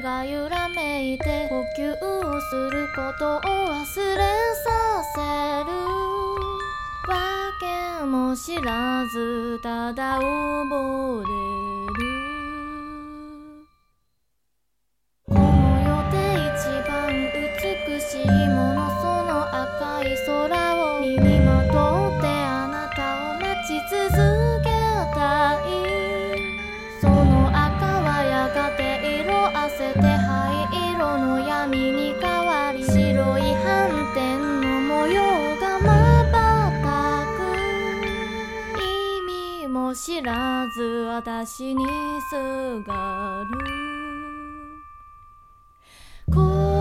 が揺らめいて呼吸をすることを忘れさせる。わけも知らず漂うしにすがる。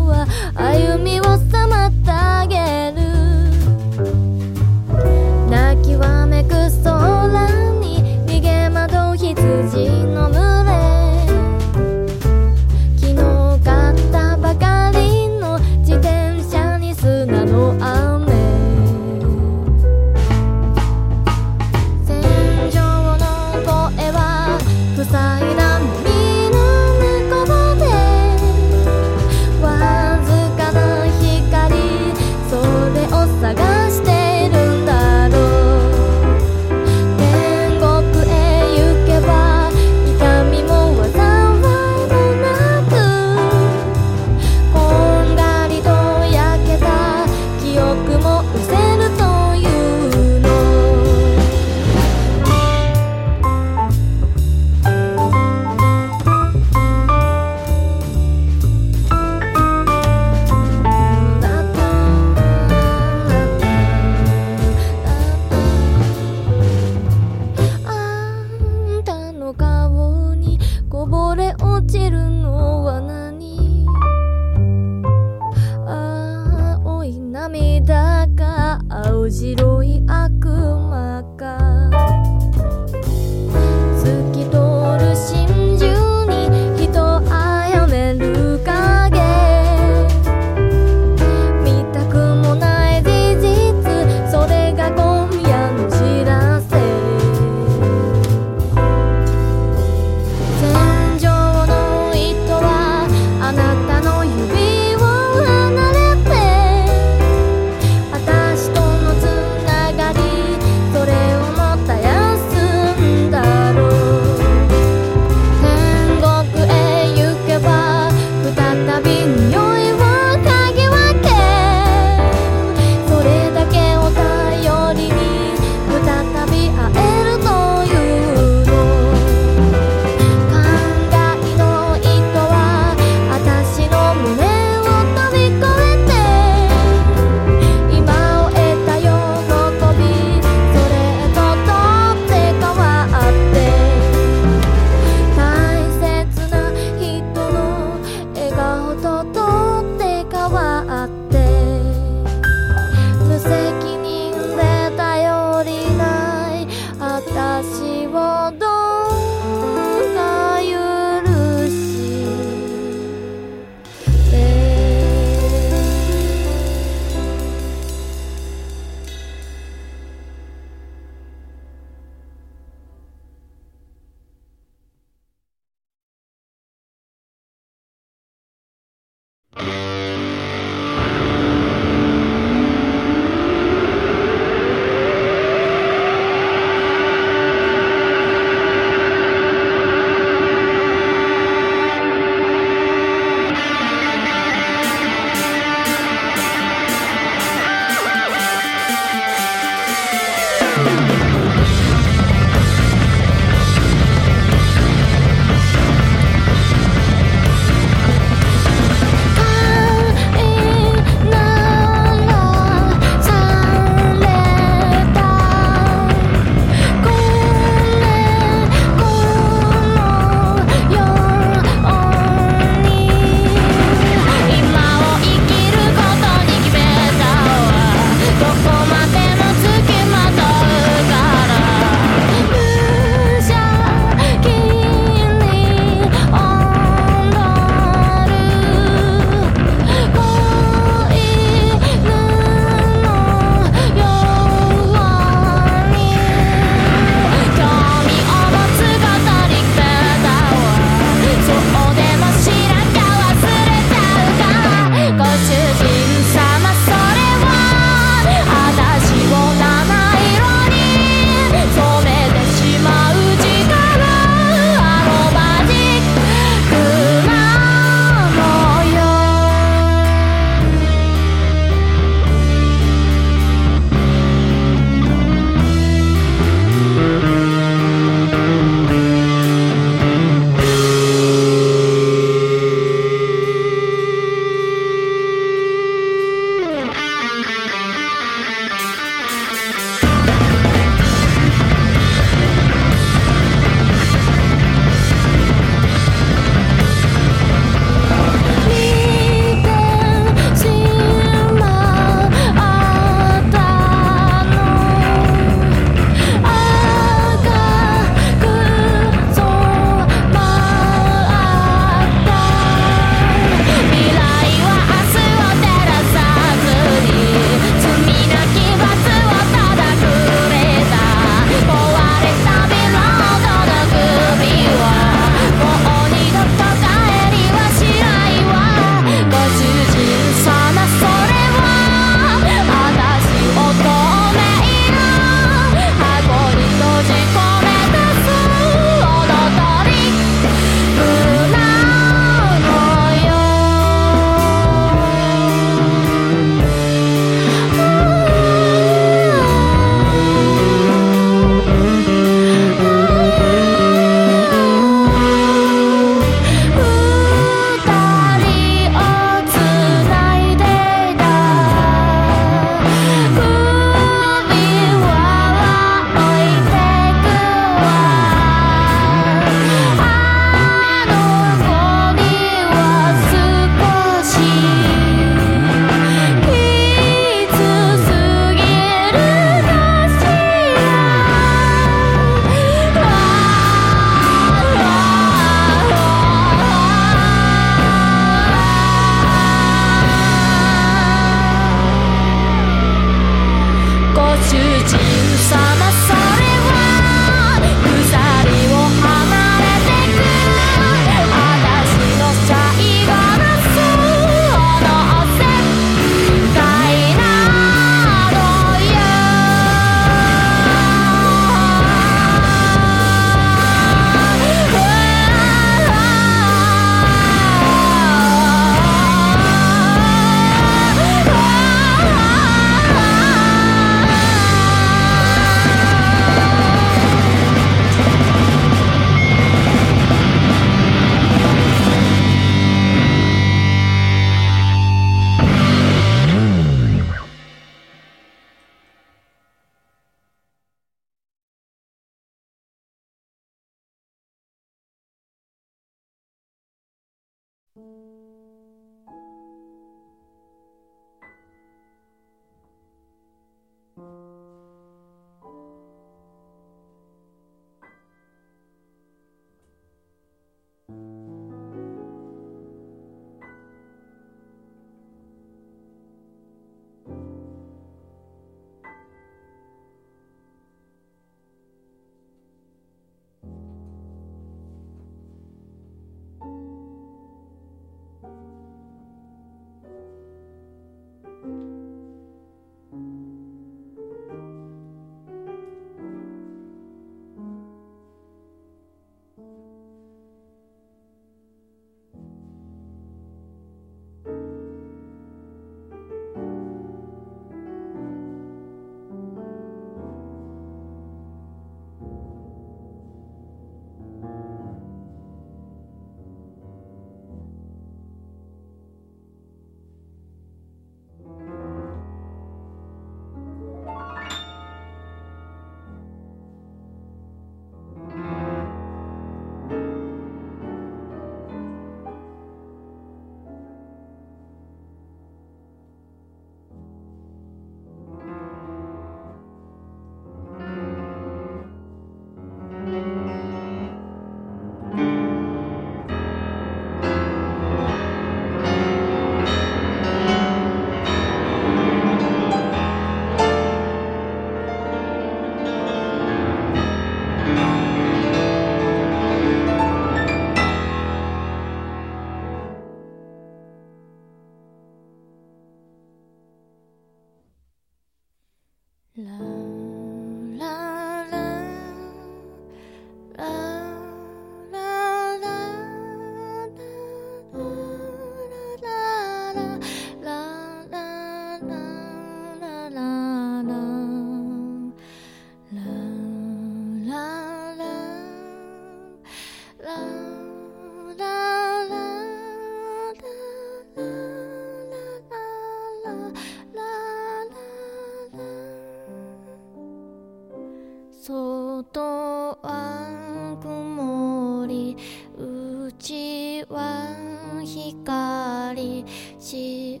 は光幸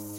せ。